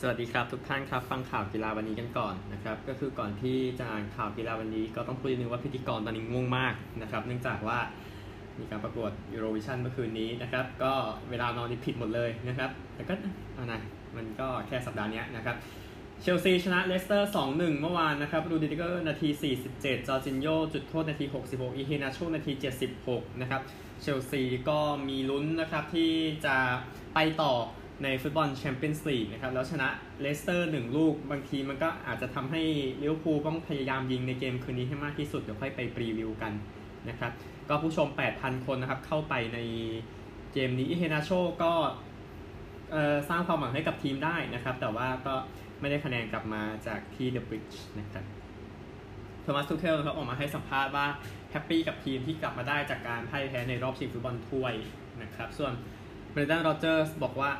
สวัสดีครับทุกท่านครับฟังข่าวกีฬาวันนี้กันก่อนนะครับก็คือก่อนที่จะอ่านข่าวกีฬาวันนี้ก็ต้องพูดนิดนึงว่าพิธีกรตอนนี้ง่วงมากนะครับเนื่องจากว่ามีการประกวด Eurovision เมื่อคืนนี้นะครับก็เวลานอนนี่ผิดหมดเลยนะครับแต่ก็เอานะมันก็แค่สัปดาห์นี้นะครับเชลซีชนะเลสเตอร์ 2-1 เมื่อวานนะครับรูดิเกอร์นาที 47 จอร์จินโยจุดโทษนาที 66 อิเฮนาโชนาที 76 นะครับเชลซีก็มีลุ้นนะครับที่จะไปต่อ ในฟุตบอลแชมเปี้ยนส์ลีกนะครับแล้วชนะเลสเตอร์หนึ่งลูก บางทีมันก็อาจจะทำให้ลิเวอร์พูลต้องพยายามยิงในเกมคืนนี้ให้มากที่สุด เดี๋ยวค่อยไป preview กันนะครับก็ผู้ชม 8,000 คนนะครับ เข้าไปในเกมนี้อิเฮนาโชก็สร้างความหวังให้กับทีมได้นะครับ แต่ว่าก็ไม่ได้คะแนนกลับมาจากที่เดอะบริดจ์นะครับโทมัสทูเคิลนะครับออกมาให้สัมภาษณ์ว่าhappy กับทีมที่กลับมาได้จากการพ่ายแพ้ในรอบชิงฟุตบอลถ้วยนะครับส่วน เบรนแดนร็อดเจอร์สบอกว่า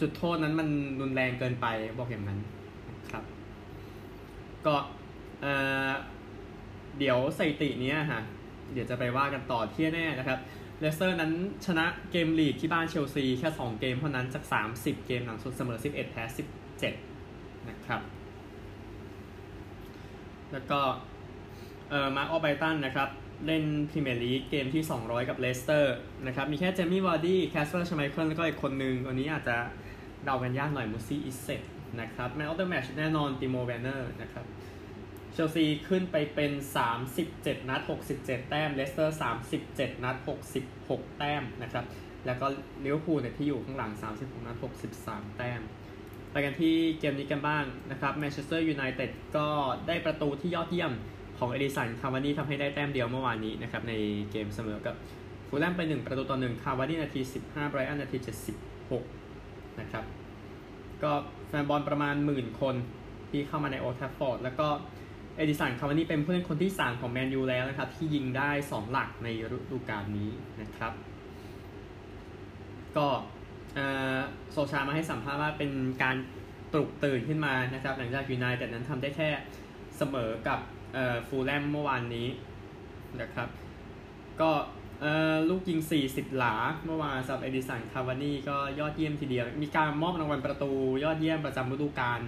จุดโทษนั้นมันรุนแรงเกินไปบอกอย่างนั้นนะครับ ก็เดี๋ยวสถิตินี้ฮะเดี๋ยวจะไปว่ากันต่อที่แน่นะครับเลสเตอร์นั้นชนะเกมลีกที่บ้านเชลซีแค่ 2 เกมเท่านั้นจาก 30 เกมหลังสุดเสมอ 11 แพ้ 17 นะครับ แล้วก็เอ่อมาออลไบรตันนะครับ เล่นพรีเมียร์ลีกเกมที่ 200 กับเลสเตอร์นะครับ มีแค่เจมี่วอร์ดี้แคสเปอร์ชไมเคิลแล้วก็อีกคนนึงวันนี้อาจจะเดากันยากหน่อยมูซี่อิสเซตนะครับ man of the match แน่นอนติโมแวร์เนอร์นะครับเชลซีขึ้นไปเป็น 37 นัด 67 แต้มเลสเตอร์ 37 นัด 66 แต้มนะครับ แล้วก็ลิเวอร์พูลเนี่ยที่อยู่ข้างหลัง 36 นัด 63 แต้มไปกันที่เกมนี้กันบ้างนะครับแมนเชสเตอร์ยูไนเต็ดก็ได้ประตูที่ยอดเยี่ยม ของเอดินสันคาวานี่ทำให้ได้แต้มเดียวเมื่อวานนี้นะครับในเกมเสมอกับฟูแลมไป 1 ประตูต่อ1คาวานี่นาที 15ไบรอันนาที 76 นะครับก็แฟนบอลประมาณหมื่นคนที่เข้ามาในโอลด์แทรฟฟอร์ดแล้วก็เอดินสันคาวานี่เป็นผู้เล่นคนที่ 3 ของแมนยูแล้วนะครับ ที่ยิงได้ 2 หลักในฤดูกาลนี้นะครับ ก็โซลชามาให้สัมภาษณ์ว่าเป็นการปลุกตื่นขึ้นมานะครับ หลังจากยูไนเต็ดนั้นทำได้แค่เสมอกับ ฟูแลมเมื่อวานนี้นะครับ ก็ลูกยิง 40 หลา เมื่อวานสำหรับเอดินสันคาวานี่ก็ยอดเยี่ยมทีเดียว มีการมอบรางวัลประตูยอดเยี่ยมประจำฤดูกาล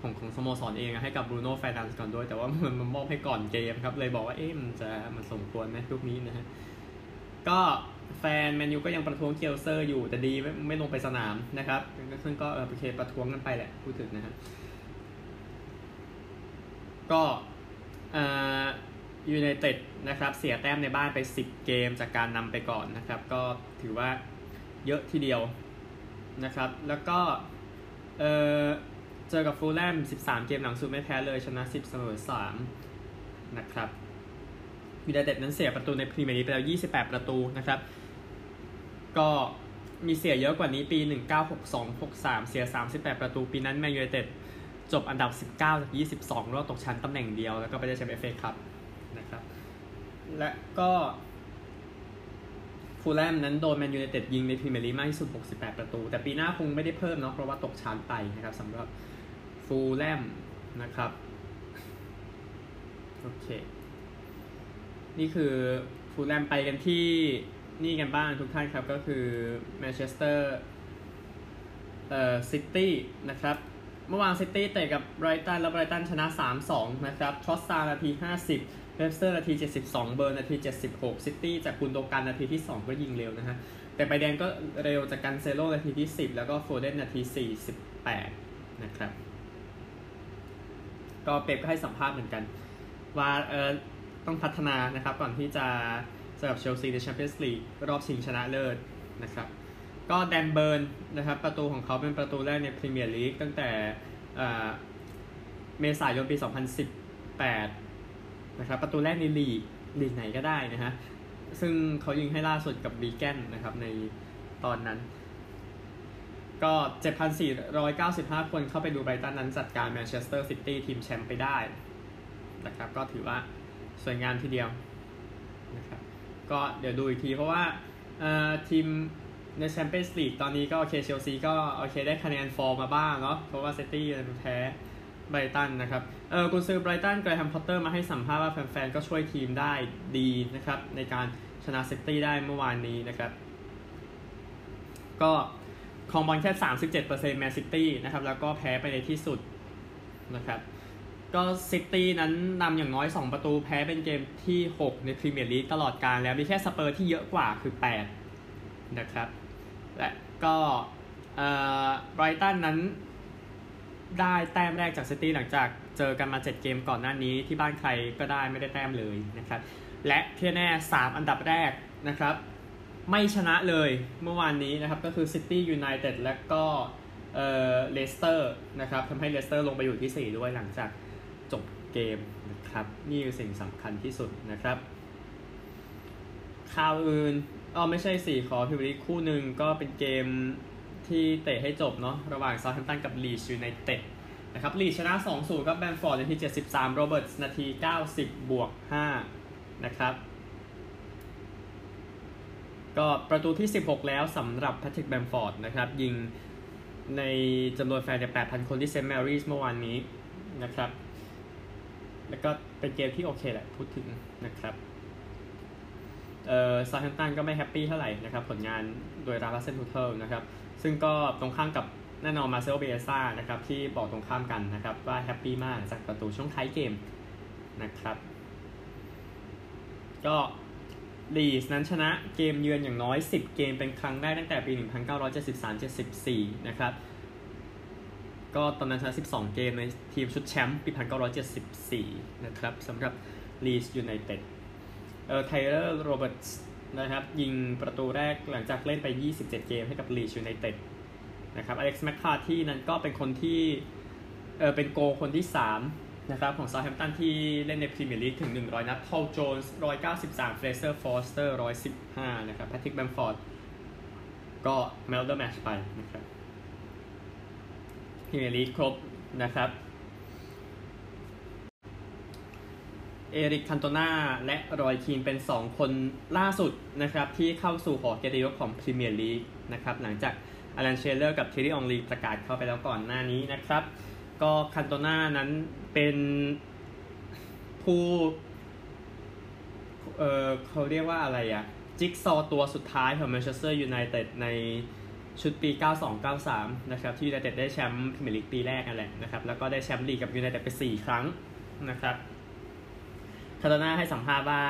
ของของสโมสรเองให้กับบรูโน่แฟร์นันด์สก่อนด้วย แต่ว่ามันมันมอบให้ก่อนเกมครับ เลยบอกว่าเอ๊ะมันจะมันสมควรไหมลูกนี้นะฮะ ก็แฟนแมนยูก็ยังประท้วงเคียวเซอร์อยู่แต่ดีไม่ไม่ลงไปสนามนะครับซึ่งก็เออโอเคประท้วงกันไปแหละพูดถึงนะฮะก็ ยูไนเต็ดนะครับเสียแต้มในบ้านไป 10 เกมจากการนำไปก่อนนะครับ ก็ถือว่าเยอะทีเดียวนะครับ แล้วก็เออเจอกับฟูลแลม 13 เกมหลังสุดไม่แพ้เลยชนะ 10 เสมอ 3 นะครับยูไนเต็ดนั้นเสียประตูในพรีเมียร์ลีกไปแล้ว 28 ประตูนะครับ ก็มีเสียเยอะกว่านี้ปี 1962 63 เสีย 38 ประตู ปีนั้นแมนยูไนเต็ด จบอันดับ 19 จาก 22 รอดตกชั้นตำแหน่งเดียว แล้วก็ไปได้แชมป์เอฟเอคัพนะครับ และก็ฟูแลมนั้นโดนแมนยูไนเต็ดยิงในพรีเมียร์ลีกมากที่สุด 68 ประตู แต่ปีหน้าคงไม่ได้เพิ่มเนาะเพราะว่าตกชั้นไปนะครับสำหรับฟูแลมนะครับโอเค นี่คือฟูแลมไปกันที่นี่กันบ้างทุกท่านครับก็คือแมนเชสเตอร์เอ่อซิตี้นะครับ เมื่อวานซิตี้เตะกับไบรตันแล้วไบรตันชนะ 3-2 นะครับทรอสซานาที 50เวบสเตอร์นาที 72 เบิร์นนาที 76 ซิตี้จากกุนโดกันนาทีที่ 2 ก็ยิงเร็วนะฮะ แต่ใบแดงก็เร็วจากกานเซโลนาทีที่ 10 แล้วก็โฟเดนนาที 48 นะครับ ก็เป๊ปก็ให้สัมภาษณ์เหมือนกัน ว่าเออต้องพัฒนานะครับ ก่อนที่จะสำหรับเชลซีในแชมเปี้ยนส์ลีกรอบชิงชนะเลิศนะครับ ก็แดนเบิร์นนะครับประตูของเขาเป็นประตูแรกในพรีเมียร์ลีกตั้งแต่เมษายนปี 2018 นะครับประตูแรกในลีกลีกไหนก็ได้นะฮะซึ่งเขายิงให้ล่าสุดกับวีแกนนะครับในตอนนั้น ก็ 7,495 คนเข้าไปดูไบรตันนั้นจัดการแมนเชสเตอร์ซิตี้ทีมแชมป์ไปได้นะครับก็ถือว่าสวยงามทีเดียวนะครับก็เดี๋ยวดูอีกทีเพราะว่าทีม ในแชมเปี้ยนส์ลีกตอนนี้ก็โอเคเชลซีก็โอเคได้คะแนนฟอร์มมาบ้างเนาะเพราะว่าซิตี้แพ้ไบรตันนะครับเออกุนซือไบรตันเกรแฮมพอตเตอร์มาให้สัมภาษณ์ว่าแฟนๆ ก็ช่วยทีมได้ดีนะครับ ในการชนะซิตี้ได้เมื่อวานนี้นะครับ ก็ครองบอลแค่ 37%แมนซิตี้นะครับ แล้วก็แพ้ไปในที่สุดนะครับก็ซิตี้นั้นนำอย่างน้อย 2 ประตูแพ้เป็นเกมที่ 6 ในพรีเมียร์ลีกตลอดกาลแล้วมีแค่สเปอร์ที่เยอะกว่าคือ 8 นะครับ และก็ไบรตันนั้นได้แต้มแรกจากซิตี้หลังจากเจอกันมา 7 เกมก่อนหน้านี้ที่บ้านใครก็ได้ไม่ได้แต้มเลยนะครับ และที่แน่ 3 อันดับแรกนะครับ ไม่ชนะเลยเมื่อวานนี้นะครับ ก็คือซิตี้ยูไนเต็ดและก็เออเลสเตอร์นะครับทำให้เลสเตอร์ลงไปอยู่ที่ 4 ด้วยหลังจากจบเกมนะครับ นี่คือสิ่งสำคัญที่สุดนะครับข่าวอื่น อ๋อไม่ใช่สี่ขอพรีเมียร์ลีกคู่หนึ่งก็เป็นเกมที่เตะให้จบเนาะระหว่างเซาแธมป์ตันกับลีดส์ยูไนเต็ดนะครับลีดส์ชนะ 2-0กับแบมฟอร์ดนาที 73 โรเบิร์ตนาที 90 บวก 5 นะครับ ก็ประตูที่ 16 แล้วสำหรับแพทริคแบมฟอร์ดนะครับ ยิงในจำนวนแฟนเนี่ย8,000 คนที่เซนต์แมรี่เมื่อวานนี้นะครับ แล้วก็เป็นเกมที่โอเคแหละพูดถึงนะครับ เอ่อเซาแธมป์ตันก็ไม่ happy เท่าไหร่นะครับผลงานโดยราล์ฟฮาเซนฮุตเทิลนะครับซึ่งก็ตรงข้ามกับแน่นอนมาร์เซโลบิเอลซ่านะครับที่บอกตรงข้ามกันนะครับว่า happy มากจากประตูช่วงท้ายเกมนะครับก็ลีดส์นั้นชนะเกมเยือนอย่างน้อย 10 เกมเป็นครั้งแรกตั้งแต่ปี 1973-74 นะครับก็ตอนนั้นชนะ 12 เกมในทีมชุดแชมป์ปี 1974 นะครับสำหรับลีดส์ยูไนเต็ด เออไทเลอร์โรเบิร์ตส์นะครับ ยิงประตูแรกหลังจากเล่นไป 27 เกมให้กับลีดส์ยูไนเต็ดนะครับอเล็กซ์แมคคาร์ธี่นั้นก็เป็นคนที่เออเป็นโกลคนที่ 3 นะครับ ของเซาแธมป์ตันที่เล่นในพรีเมียร์ลีกถึง 100 นัดพอลโจนส์193เฟรเซอร์ฟอสเตอร์ 115 นะครับแพทริกแบมฟอร์ดก็ man of the match ไปนะครับพรีเมียร์ลีกครบนะครับ เอริกคันโตนาและรอยคีนเป็น 2 คนล่าสุดนะครับที่เข้าสู่หอเกียรติยศของพรีเมียร์ลีกนะครับหลังจากอลันเชียเรอร์กับเธียร์รี่อองรีประกาศเข้าไปแล้วก่อนหน้านี้นะครับ ก็คันโตนานั้นเป็นผู้เออเขาเรียกว่าอะไรอะจิ๊กซอว์ตัวสุดท้ายของแมนเชสเตอร์ยูไนเต็ดในชุดปี 92-93 นะครับ ที่ยูไนเต็ดได้แชมป์พรีเมียร์ลีกปีแรกนั่นแหละนะครับ แล้วก็ได้แชมป์ลีกกับยูไนเต็ดไป 4 ครั้งนะครับ คันโตนาให้สัมภาษณ์ว่า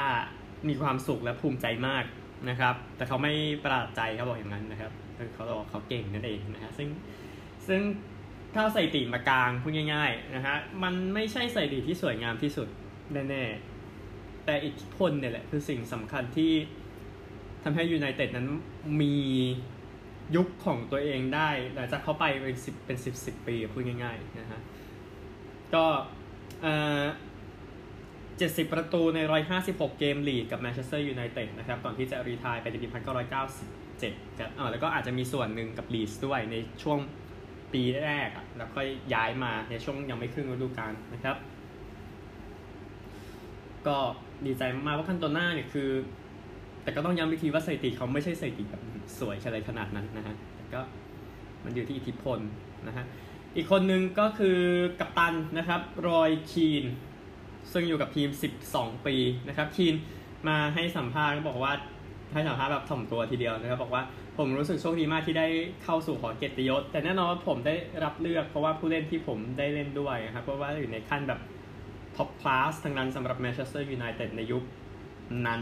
มีความสุขและภูมิใจมากนะครับ แต่เขาไม่ประหลาดใจเขาบอกอย่างนั้นนะครับเขาบอกเขาเก่งนั่นเองนะฮะซึ่งซึ่งถ้าใส่ติมากลางพูดง่ายๆนะฮะมันไม่ใช่ใส่ติที่สวยงามที่สุดแน่ๆแต่อิทธิพลเนี่ยแหละคือสิ่งสำคัญที่ทำให้ยูไนเต็ดนั้นมียุคของตัวเองได้ หลังจากเขาไปเป็นสิบเป็นสิบสิบปีพูดง่ายๆนะฮะก็เอ่อ 70 ประตูใน 156 เกมลีกกับแมนเชสเตอร์ยูไนเต็ดนะครับก่อนที่จะรีทายไปในปี 1997ครับอ่าแล้วก็อาจจะมีส่วนหนึ่งกับลีสด้วยในช่วงปีแรกอะแล้วก็ย้ายมาในช่วงยังไม่ครึ่งฤดูกาลนะครับ ก็ดีใจมากว่าคันโตน่าเนี่ยคือ แต่ก็ต้องย้ำอีกทีว่าสถิติเขาไม่ใช่สถิติแบบสวยอะไรขนาดนั้นนะฮะแต่ก็มันอยู่ที่อิทธิพลนะฮะอีกคนนึงก็คือกัปตันนะครับรอยคีน ซึ่งอยู่กับทีม 12 ปีนะครับคีนมาให้สัมภาษณ์ก็บอกว่าให้สัมภาษณ์แบบถ่อมตัวทีเดียวนะครับบอกว่าผมรู้สึกโชคดีมากที่ได้เข้าสู่หอเกียรติยศ แต่แน่นอนว่าผมได้รับเลือกเพราะว่าผู้เล่นที่ผมได้เล่นด้วยนะครับเพราะว่าอยู่ในขั้นแบบ top class ทั้งนั้นสำหรับแมนเชสเตอร์ยูไนเต็ดในยุคนั้น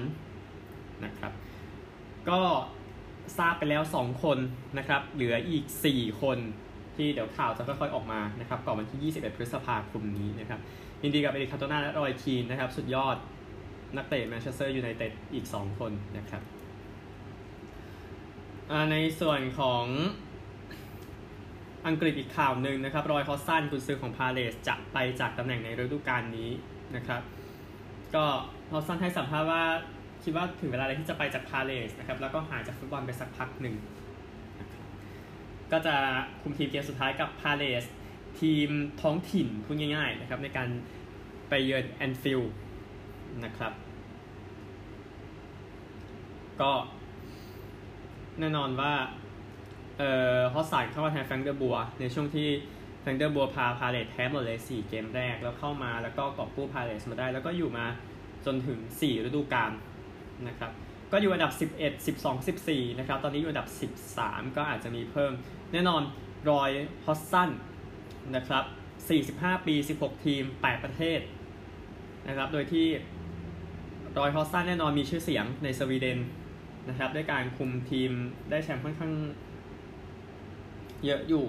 นะครับ ก็ทราบไปแล้ว 2 คนนะครับ เหลืออีก 4 คนที่เดี๋ยวข่าวจะค่อยๆออกมานะครับก่อนวันที่ 21 พฤษภาคมนี้นะครับ ยินดีกับเอริคคันโตนาและรอยคีนนะครับ สุดยอดนักเตะแมนเชสเตอร์ยูไนเต็ดอีก 2 คนนะครับในส่วนของอังกฤษอีกข่าวหนึ่งนะครับ รอยฮอดจ์สันกุนซือของพาเลซจะไปจากตำแหน่งในฤดูกาลนี้นะครับ ก็ฮอดจ์สันให้สัมภาษณ์ว่าคิดว่าถึงเวลาอะไรที่จะไปจากพาเลซนะครับ แล้วก็หายจากฟุตบอลไปสักพักหนึ่ง ก็จะคุมทีมเกมสุดท้ายกับพาเลซ ทีมท้องถิ่นพูดง่ายๆนะครับในการไปเยือนแอนฟิลด์นะครับ ก็แน่นอนว่าเอ่อฮอดจ์สันเข้ามาแทนแฟรงค์เดอบัวร์ ในช่วงที่แฟรงค์เดอบัวร์พาพาเลซแพ้หมดเลย 4 เกมแรก แล้วเข้ามาแล้วก็กอบกู้พาเลซมาได้ แล้วก็อยู่มาจนถึง 4 ฤดูกาลนะครับก็อยู่อันดับ 11 12 14 นะครับ ตอนนี้อยู่อันดับ 13 ก็อาจจะมีเพิ่ม แน่นอนรอยฮอดจ์สัน นะครับ 45 ปี 16 ทีม 8 ประเทศนะครับ โดยที่รอยฮอดจ์สันแน่นอนมีชื่อเสียงในสวีเดนนะครับด้วยการคุมทีมได้แชมป์ค่อนข้างเยอะอยู่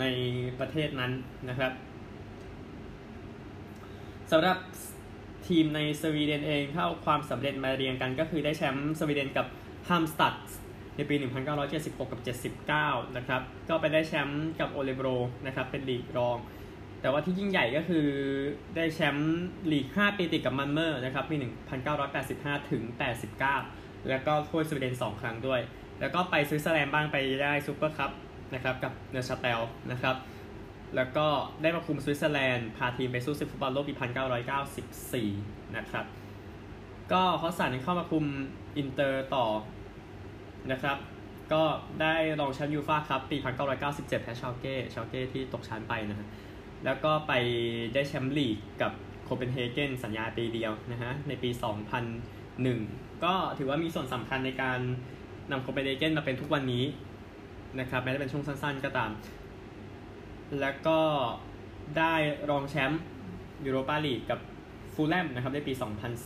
ในประเทศนั้นนะครับสำหรับทีมในสวีเดนเองถ้าเอาความสำเร็จมาเรียงกันก็คือได้แชมป์สวีเดนกับฮาล์มสตัด ในปี 1976 กับ 79 นะครับ ก็ไปได้แชมป์กับโอเรโบรนะครับ เป็นลีกรอง แต่ว่าที่ยิ่งใหญ่ก็คือได้แชมป์ลีก 5 ปีติดกับมันเมอร์นะครับปี 1985 ถึง 89 แล้วก็ถ้วยสวีเดน 2 ครั้งด้วย แล้วก็ไปสวิตเซอร์แลนด์บ้างไปได้ซูเปอร์คัพนะครับกับเนอร์ชาเตลนะครับ แล้วก็ได้มาคุมสวิตเซอร์แลนด์ พาทีมไปสู้ศึกฟุตบอลโลกปี 1994 นะครับ ก็ฮอดจ์สันเข้ามาคุมอินเตอร์ต่อ นะครับ ก็ได้รองแชมป์ยูฟ่าครับปี 1997 แพ้ชาลเก้ชาลเก้ที่ตกชั้นไปนะฮะแล้วก็ไปได้แชมป์ลีกกับโคเปนเฮเกนสัญญาปีเดียวนะฮะในปี 2001 ก็ถือว่ามีส่วนสำคัญในการนำโคเปนเฮเกนมาเป็นทุกวันนี้นะครับแม้จะเป็นช่วงสั้นๆก็ตาม แล้วก็ได้รองแชมป์ยูโรปาลีกกับฟูลแลมนะครับในปี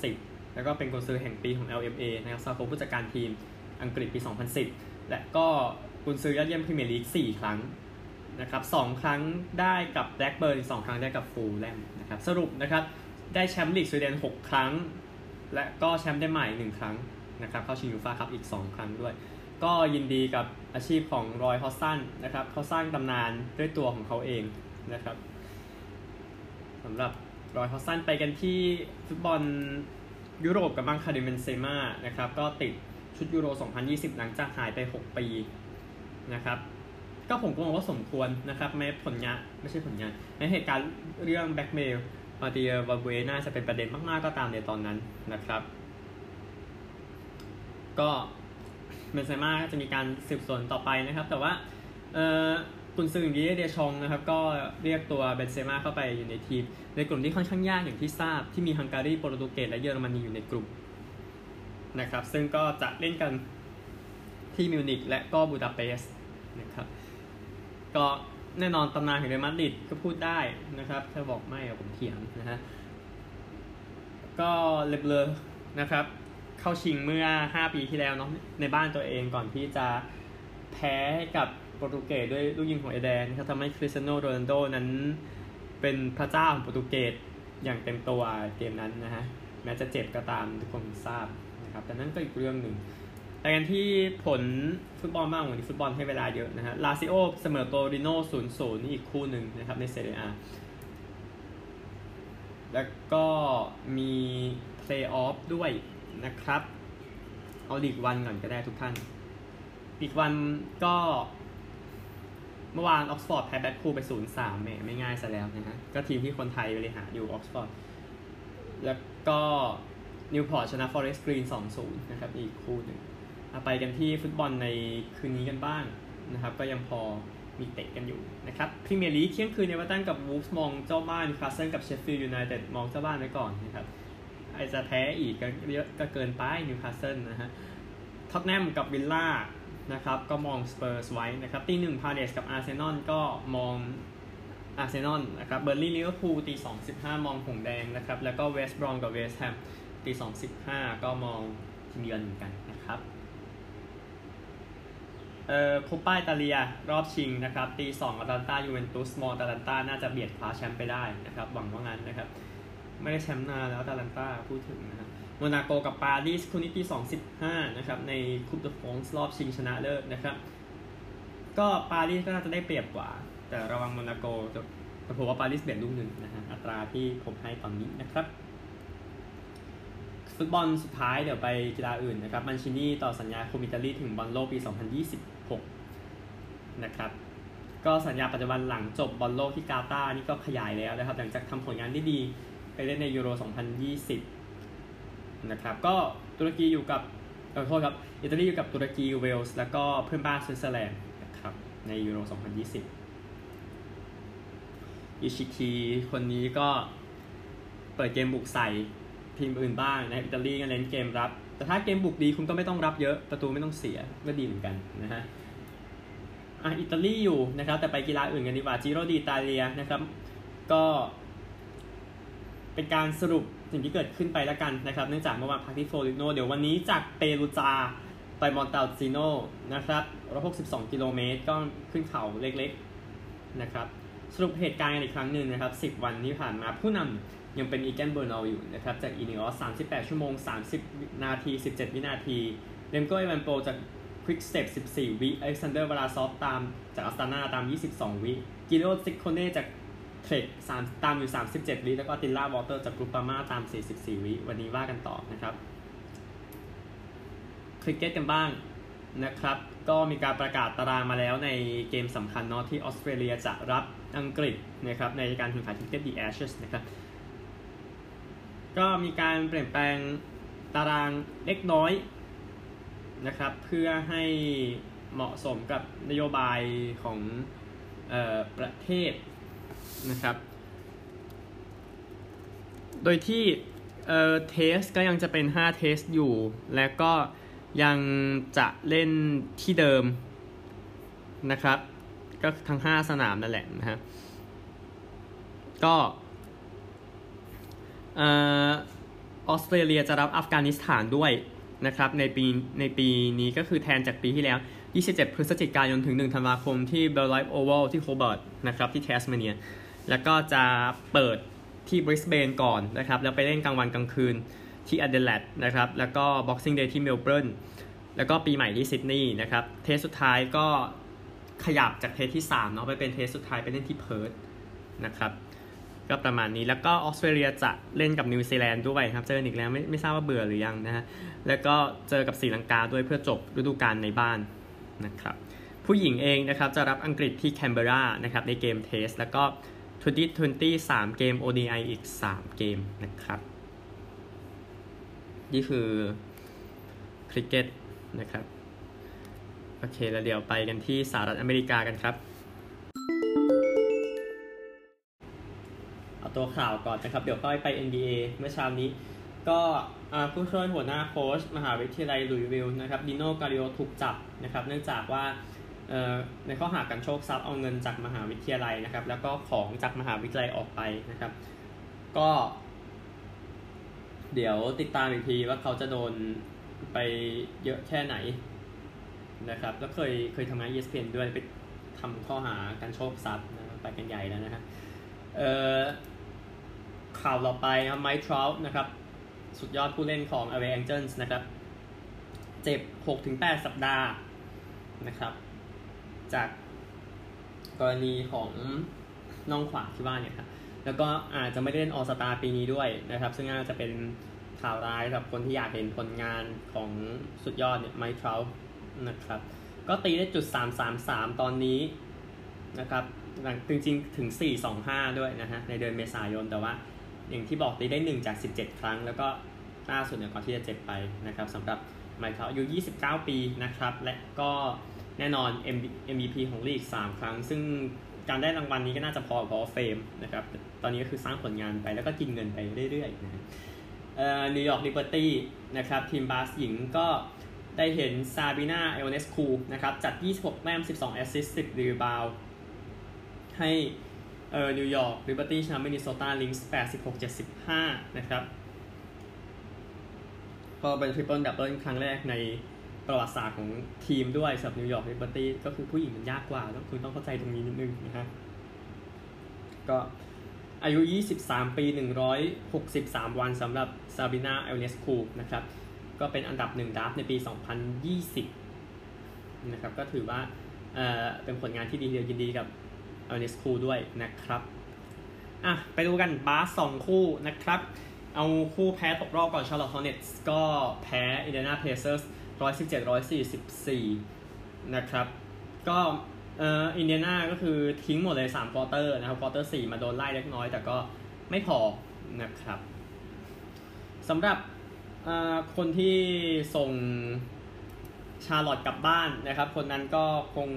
2010 แล้วก็เป็นกุนซือแห่งปีของ LMA นะครับสมาคผู้จัดการทีม อังกฤษปี 2010 และก็กุนซือยอดเยี่ยมพรีเมียร์ลีก4ครั้งนะครับ2ครั้งได้กับแบล็กเบิร์น2ครั้งได้กับฟูลแลมนะครับสรุปนะครับได้แชมป์ลีกสวีเดน 6 ครั้ง และก็แชมป์ได้ใหม่ 1 ครั้งนะครับเข้าชิงยูฟ่าครับอีก 2 ครั้งด้วย ก็ยินดีกับอาชีพของรอยฮอดจ์สันนะครับเขาสร้างตำนานด้วยตัวของเขาเองนะครับสำหรับรอยฮอดจ์สันไปกันที่ฟุตบอลยุโรปกับบ้างคาริมเบนเซม่านะครับก็ติด ชุดยูโร 2020 หลังจากหายไป 6 ปีนะครับก็ผมก็มองว่าสมควรนะครับแม้ผลงานไม่ใช่ผลงานในเหตุการณ์เรื่องแบ็กเมลมาติเยอวัลบูเอน่าจะเป็นประเด็นมาก ๆ ก็ตามในตอนนั้นนะครับ ก็เบนเซม่าจะมีการสืบสวนต่อไปนะครับ แต่ว่าเออคุณซือดีเดียชองนะครับ ก็เรียกตัวเบนเซม่าเข้าไปอยู่ในทีม ในกลุ่มที่ค่อนข้างยากอย่างที่ทราบที่มีฮังการีโปรตุเกสและเยอรมนีอยู่ในกลุ่ม นะครับ ซึ่งก็จะเล่นกันที่มิวนิกและก็บูดาเปสต์นะครับก็แน่นอนตำนานของเรอัลมาดริดก็พูดได้นะครับ ถ้าบอกไม่ผมเถียงนะฮะก็ Les Bleus นะครับ เข้าชิงเมื่อ 5 ปีที่แล้วเนาะในบ้านตัวเองก่อนที่จะแพ้กับโปรตุเกสด้วยลูกยิงของเอแดร์ครับทำให้คริสเตียโนโรนัลโดนั้นเป็นพระเจ้าของโปรตุเกสอย่างเต็มตัวเกมนั้นนะฮะ แม้จะเจ็บก็ตามทุกคนทราบ นะครับแต่นั่นก็อีกเรื่องหนึ่งแต่กันที่ผลฟุตบอลบ้างวันนี้ฟุตบอลให้เวลาเยอะนะฮะลาซิโอเสมอโตริโน่ศูนย์ศูนย์นี่อีกคู่หนึ่งนะครับในเซเรียแล้วก็มีเพลย์ออฟด้วยนะครับ เอาลีกวันก่อนก็ได้ทุกท่านลีกวันก็เมื่อวานออกซฟอร์ดแพ้แบล็คพูลไปศูนย์สามแหมไม่ง่ายซะแล้วนะฮะ ก็ทีมที่คนไทยบริหารอยู่ออกซฟอร์ด แล้วก็ นิวพอร์ตชนะฟอเรสต์กรีนสองศูนย์นะครับ อีกคู่หนึ่งไปกันที่ฟุตบอลในคืนนี้กันบ้างนะครับ ก็ยังพอมีเตะกันอยู่นะครับพรีเมียร์ลีกเที่ยงคืนเอฟเวอร์ตันกับวูล์ฟส์มองเจ้าบ้านนิวคาสเซิลกับเชฟฟิลด์ยูไนเต็ดมองเจ้าบ้านไว้ก่อนนะครับไอ้จะแพ้อีกก็เยอะก็เกินไปนิวคาสเซิลนะฮะท็อตแนมกับวิลล่านะครับก็มองสเปอร์สไว้นะครับตีหนึ่งพาเลซกับอาร์เซนอลก็มองอาร์เซนอลนะครับเบิร์นลีย์ลิเวอร์พูลตีสองสิบห้ามองหงส์แดงนะครับแล้วก็เวสต์บรอมกับเวสต์แฮม ตีสองสิบห้าก็มองทีมเยือนเหมือนกันนะครับเอ่อโคปปาอิตาเลียรอบชิงนะครับตีสองอตาลันต้ายูเวนตุสมองอตาลันต้าน่าจะเบียดคว้าแชมป์ไปได้นะครับหวังว่างั้นนะครับ ไม่ได้แชมป์นานแล้วอตาลันต้าพูดถึงนะครับโมนาโกกับปารีสคู่นี้ปี2015นะครับในคูปเดอฟรองซ์รอบชิงชนะเลิศนะครับ ก็ปารีสก็น่าจะได้เปรียบกว่า แต่ระวังโมนาโกจะผมว่าปารีสเบียดลูกหนึ่งนะฮะอัตราที่ผมให้ตอนนี้นะครับ ฟุตบอลสุดท้ายเดี๋ยวไปกีฬาอื่นนะครับมันชินีต่อสัญญาคุมอิตาลีถึงบอลโลกปี 2026 นะครับ ก็สัญญาปัจจุบันหลังจบบอลโลกที่กาตาร์นี่ก็ขยายแล้วนะครับ หลังจากทำผลงานได้ดีไปเล่นในยูโร 2020 นะครับ ก็ตุรกีอยู่กับขอโทษครับ อิตาลีอยู่กับตุรกีเวลส์แล้วก็เพื่อนบ้านสวิตเซอร์แลนด์นะครับในยูโร 2020 อิชิคีคนนี้ก็เปิดเกมบุกใส่ ทีมอื่นบ้างนะอิตาลีก็เล่นเกมรับ แต่ถ้าเกมบุกดีคุณก็ไม่ต้องรับเยอะประตูไม่ต้องเสียก็ดีเหมือนกันนะฮะอะอิตาลีอยู่นะครับแต่ไปกีฬาอื่นกันดีกว่าจิโรดีตาเลียนะครับก็เป็นการสรุปสิ่งที่เกิดขึ้นไปแล้วกันนะครับเนื่องจากเมื่อวานพักที่โฟลิโนเดี๋ยววันนี้จากเปรูจาไปมอนตาลชิโนนะครับ162 กิโลเมตรก็ขึ้นเขาเล็กๆนะครับสรุปเหตุการณ์อีกครั้งหนึ่งนะครับ 10 วันที่ผ่านมาผู้นำ ยังเป็นอีแกนเบอร์นอลอยู่นะครับจากอีนิออส38 ชั่วโมง 30 นาที 17 วินาทีเรมโก้เอเวเนโปลจากควิกสเต็ป14 วิอเล็กซานเดอร์วลาซอฟตามจากอัสตานาตาม 22 วิจูลิโอชิกโคเน่จากเทรคตามอยู่ 37 วิแล้วก็อัตติลาวัลเตอร์จากกรุปปามาตาม 44 วิวันนี้ว่ากันต่อนะครับคริกเก็ตกันบ้างนะครับ ก็มีการประกาศตารางมาแล้วในเกมสำคัญเนาะที่ออสเตรเลียจะรับอังกฤษนะครับในการแข่งขันคริกเก็ตดีแอชนะครับ ก็มีการเปลี่ยนแปลงตารางเล็กน้อยนะครับ เพื่อให้เหมาะสมกับนโยบายของออประเทศนะครับ โดยที่เอ่อ Test ก็ยังจะเป็น 5 Test อยู่ และก็ยังจะเล่นที่เดิมนะครับ ก็ทั้ง 5 สนามนั่นแหละนะฮะก็ ออสเตรเลียจะรับอัฟกานิสถานด้วยนะครับในปีในปีนี้ก็คือแทนจากปีที่แล้ว 27 พฤศจิกายนถึง 1 ธันวาคมที่เบลเลอรีฟโอวัลที่โฮเบิร์ตนะครับที่แทสเมเนีย แล้วก็จะเปิดที่บริสเบนก่อนนะครับ แล้วไปเล่นกลางวันกลางคืนที่แอดิเลดนะครับ แล้วก็ Boxing Day ที่เมลเบิร์นแล้วก็ปีใหม่ที่ซิดนีย์นะครับ Test สุดท้ายก็ขยับจาก Test ที่3เนาะไปเป็น Test สุดท้ายไปเล่นที่เพิร์ธนะครับ ก็ประมาณนี้แล้วก็ออสเตรเลียจะเล่นกับนิวซีแลนด์ด้วยครับ เจออีกแล้วไม่ไม่ทราบว่าเบื่อหรือยังนะฮะแล้วก็เจอกับศรีลังกาด้วยเพื่อจบฤดูกาลในบ้านนะครับผู้หญิงเองนะครับจะรับอังกฤษที่แคนเบรานะครับในเกมเทส แล้วก็2020 3เกม ODI อีก 3 เกมนะครับ นี่คือคริกเก็ตนะครับ โอเค แล้วเดี๋ยวไปกันที่สหรัฐอเมริกากันครับ ตัวข่าวก่อนนะครับ เดี๋ยวค่อยไป NBA เมื่อเช้านี้ ก็ผู้ช่วยหัวหน้าโค้ชมหาวิทยาลัยลุยวิลนะครับดิโนการิโอถูกจับนะครับ เนื่องจากว่าในข้อหาการโชคทรัพย์เอาเงินจากมหาวิทยาลัยนะครับ แล้วก็ของจากมหาวิทยาลัยออกไปนะครับ ก็ เดี๋ยวติดตามอีกทีว่าเขาจะโดนไปเยอะแค่ไหนนะครับ แล้วเคยเคยทำงาน ESPN ด้วยไปทำข้อหาการโชคทรัพย์นะไปกันใหญ่แล้วนะฮะเออ ข่าวต่อไปนะครับไมค์ทรัลนะครับ สุดยอดผู้เล่นของ LA Angels นะครับ เจ็บ 6-8 สัปดาห์นะครับ จากกรณีของน่องขวาที่ว่าเนี่ยครับแล้วก็อาจจะไม่ได้เล่นออสตาปีนี้ด้วยนะครับ ซึ่งน่าจะเป็นข่าวร้ายสำหรับคนที่อยากเห็นผลงานของสุดยอดเนี่ยไมค์ทรัลนะครับ ก็ตีได้จุด 333 ตอนนี้นะครับจริงๆ ถึง 425 ด้วยนะฮะ ในเดือนเมษายนแต่ว่า อย่างที่บอกตีได้ 1 จาก 17 ครั้ง แล้วก็ล่าสุดเนี่ยก่อนที่จะเจ็บไปนะครับสำหรับไมค์เขาอายุ 29 ปีนะครับ และก็แน่นอน MVP ของลีก 3 ครั้ง ซึ่งการได้รางวัลนี้ก็น่าจะพอพอเฟมนะครับ ตอนนี้ก็คือสร้างผลงานไปแล้วก็กินเงินไปเรื่อยๆนะนิวยอร์กลิเบอร์ตี้นะครับ ทีมบาสหญิงก็ได้เห็นซาบรีนาไอโอเนสคูนะครับ จัด 26 แต้ม 12 แอสซิสต์ 10 รีบาวด์ ให้ เออนิวยอร์กลิเบอร์ตี้ชนะมินนิโซตาลิงซ์86-75นะครับก็เป็นทริปเปิลดับเบิลครั้งแรกในประวัติศาสตร์ของทีมด้วยสำหรับนิวยอร์กลิเบอร์ตี้ก็คือผู้หญิงมันยากกว่าต้องคุณต้องเข้าใจตรงนี้นิดนึงนะฮะก็อายุ 23 ปี 163 วันสำหรับซาบรีนาไอโอเนสคูนะครับ ก็เป็นอันดับหนึ่งดราฟต์ในปี 2020 นะครับ ก็ถือว่าเป็นผลงานที่ดีเดียวยินดีกับ ไอโอเนสคูด้วยนะครับอะไปดูกันบาสสองคู่นะครับ เอาคู่แพ้ตกรอบก่อนชาร์ลอตฮอร์เน็ตส์ก็แพ้อินเดียนาเพเซอร์ส117-144นะครับ ก็เอ่ออินเดียนาก็คือทิ้งหมดเลย3ควอเตอร์นะครับควอเตอร์4มาโดนไล่เล็กน้อยแต่ก็ไม่พอนะครับสำหรับคนที่ส่งชาร์ลอตกลับบ้านนะครับ คนนั้นก็คง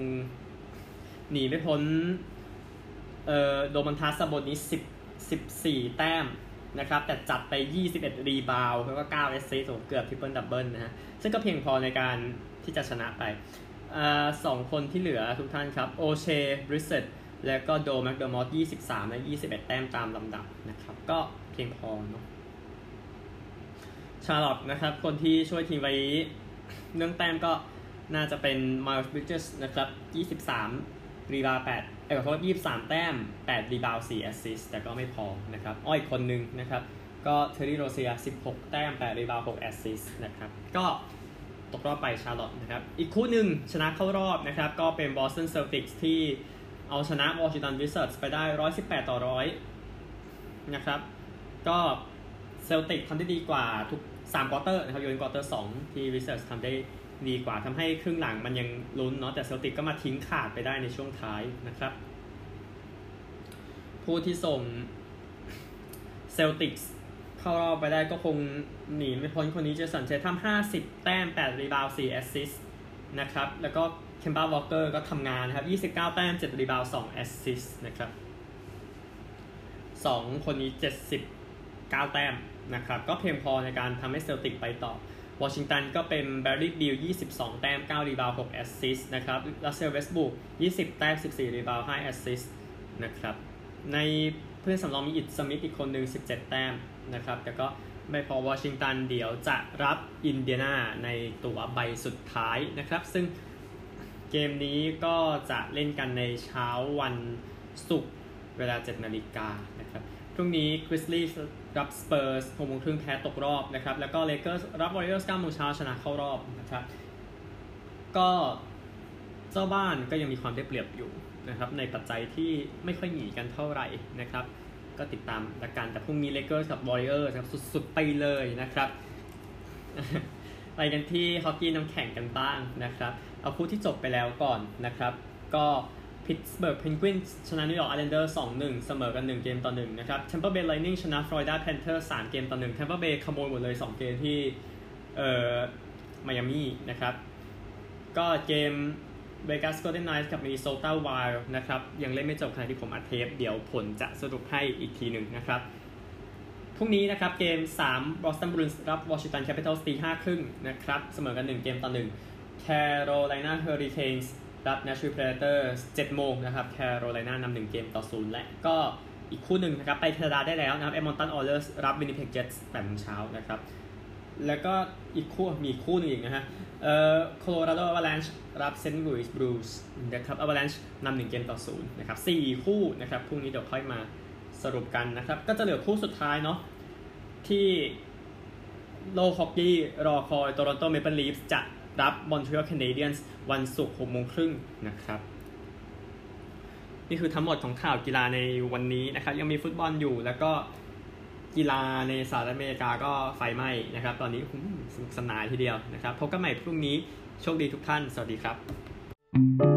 หนีไม่พ้น เอ่อโดมันทัสบนนี้10 14 แต้มนะครับ แต่จัดไป 21 รีบาวแล้วก็9เอสซิสเกือบทริปเปิลดับเบิลนะฮะ ซึ่งก็เพียงพอในการที่จะชนะไปอสองคนที่เหลือทุกท่านครับ โอเชบริสเซตแล้วก็ดั๊กแม็คเดอร์มอตต์23 และ 21 แต้มตามลำดับนะครับ ก็เพียงพอเนาะชาร์ลอตนะครับ คนที่ช่วยทีมไว้เรื่องแต้มก็น่าจะเป็นมาร์ s บริดเจสนะครับ 23 รีบาวด์8 เอ้ยขอโทษ23 แต้ม 8 รีบาวด์4แอสซิสต์แต่ก็ไม่พอนะครับ อีกคนหนึ่งนะครับ ก็เทอร์รี่โรเซีย 16 แต้ม 8 รีบาวด์6แอสซิสต์นะครับ ก็ตกรอบไปชาร์ลอตนะครับ อีกคู่หนึ่งชนะเข้ารอบนะครับ ก็เป็นบอสตันเซลติกส์ที่เอาชนะวอชิงตันวิซาร์ดส์ไปได้ 118 ต่อ 100 นะครับ ก็เซลติกทำได้ดีกว่าทุก3ควอเตอร์นะครับยกเว้นควอเตอร์2ที่วิซาร์ดส์ทำได้ ดีกว่าทำให้ครึ่งหลังมันยังลุ้นเนาะแต่เซลติกก็มาทิ้งขาดไปได้ในช่วงท้ายนะครับ ผู้ที่ส่งเซลติกส์เข้ารอบไปได้ก็คงหนีไม่พ้นคนนี้เจสันเททัม ทำ50แต้ม8 rebound 4 assist นะครับ แล้วก็เคมบ้าวอลเกอร์ก็ทำงานนะครับ29แต้ม7 rebound 2 assist นะครับ2คนนี้79แต้มนะครับ ก็เพียงพอในการทำให้เซลติกไปต่อ วอชิงตันก็เป็นแบรดลีย์ บีล22 แต้ม 9 rebound 6 assist นะครับรัสเซลล์ เวสต์บรูก20 แต้ม 14 rebound 5 assistนะครับ ในเพื่อนสำรองมีอิช สมิธอีกคนหนึ่ง17 แต้มนะครับ แต่ก็ไม่พอวอชิงตันเดี๋ยวจะรับอินเดียนาในตั๋วใบสุดท้ายนะครับ ซึ่งเกมนี้ก็จะเล่นกันในเช้าวันศุกร์เวลา 7 นาฬิกานะครับ พรุ่งนี้กริซลีส์รับสเปอร์สหกโมงครึ่งแพ้ตกรอบนะครับ แล้วก็เลเกอร์สรับวอริเออร์สเก้าโมงเช้าชนะเข้ารอบนะครับ ก็เจ้าบ้านก็ยังมีความได้เปรียบอยู่นะครับ ในปัจจัยที่ไม่ค่อยหนีกันเท่าไหร่นะครับ ก็ติดตามละกันแต่พรุ่งนี้เลเกอร์สกับวอริเออร์ครับสุดๆไปเลยนะครับไปกันที่ฮอกกี้น้ำแข็งกันบ้างนะครับ เอาคู่ที่จบไปแล้วก่อนนะครับ ก็ พิตสเบิร์กเพนกวินชนะนิวยอร์กไอแลนเดอร์2-1เสมอกัน1เกมต่อ1นะครับแทมปาเบย์ไลท์นิ่งชนะฟลอริดาแพนเทอร์3เกมต่อ1แทมเปอร์เบย์ขโมยหมดเลย2เกมที่เอ่อมายามี่นะครับ ก็เกมเวกัสโกลเด้นไนท์กับมินิโซตาไวล์นะครับ ยังเล่นไม่จบขณะที่ผมอัดเทป เดี๋ยวผลจะสรุปให้อีกทีหนึ่งนะครับพรุ่งนี้นะครับเกม3 Boston Bruins รับ Washington Capitals ตี5ครึ่งนะครับ เสมอกัน 1 เกมต่อ1 Carolina Hurricanes รั รับ Nashville Predators 7โมงนะครับ Carolina นำ1เกมต่อ0และก็อีกคู่หนึ่งนะครับ ไปแคนาดาได้แล้วนะครับ Edmonton Oilers รับ Winnipeg Jets 8โมงเช้านะครับ แล้วก็อีกคู่มีคู่หนึ่งอีกนะฮะเอ่อ Colorado Avalanche รับ St. Louis Blues นะครับ Avalanche นำ1เกมต่อ0นย์นะครับ4คู่นะครับพรุ่งนี้เดี๋ยวค่อยมาสรุปกันนะครับ ก็จะเหลือคู่สุดท้ายเนาะที่โลกฮอกกี้รอคอยโตรอนโตเมเปิลลีฟส์จะ รับมอนทรีออลแคนาเดียนส์วันศุกร์หกโมงครึ่งนะครับ นี่คือทั้งหมดของข่าวกีฬาในวันนี้นะครับ ยังมีฟุตบอลอยู่แล้วก็กีฬาในสหรัฐอเมริกาก็ไฟไหม้นะครับ ตอนนี้สนุกสนานทีเดียวนะครับพบกันใหม่พรุ่งนี้โชคดีทุกท่าน สวัสดีครับ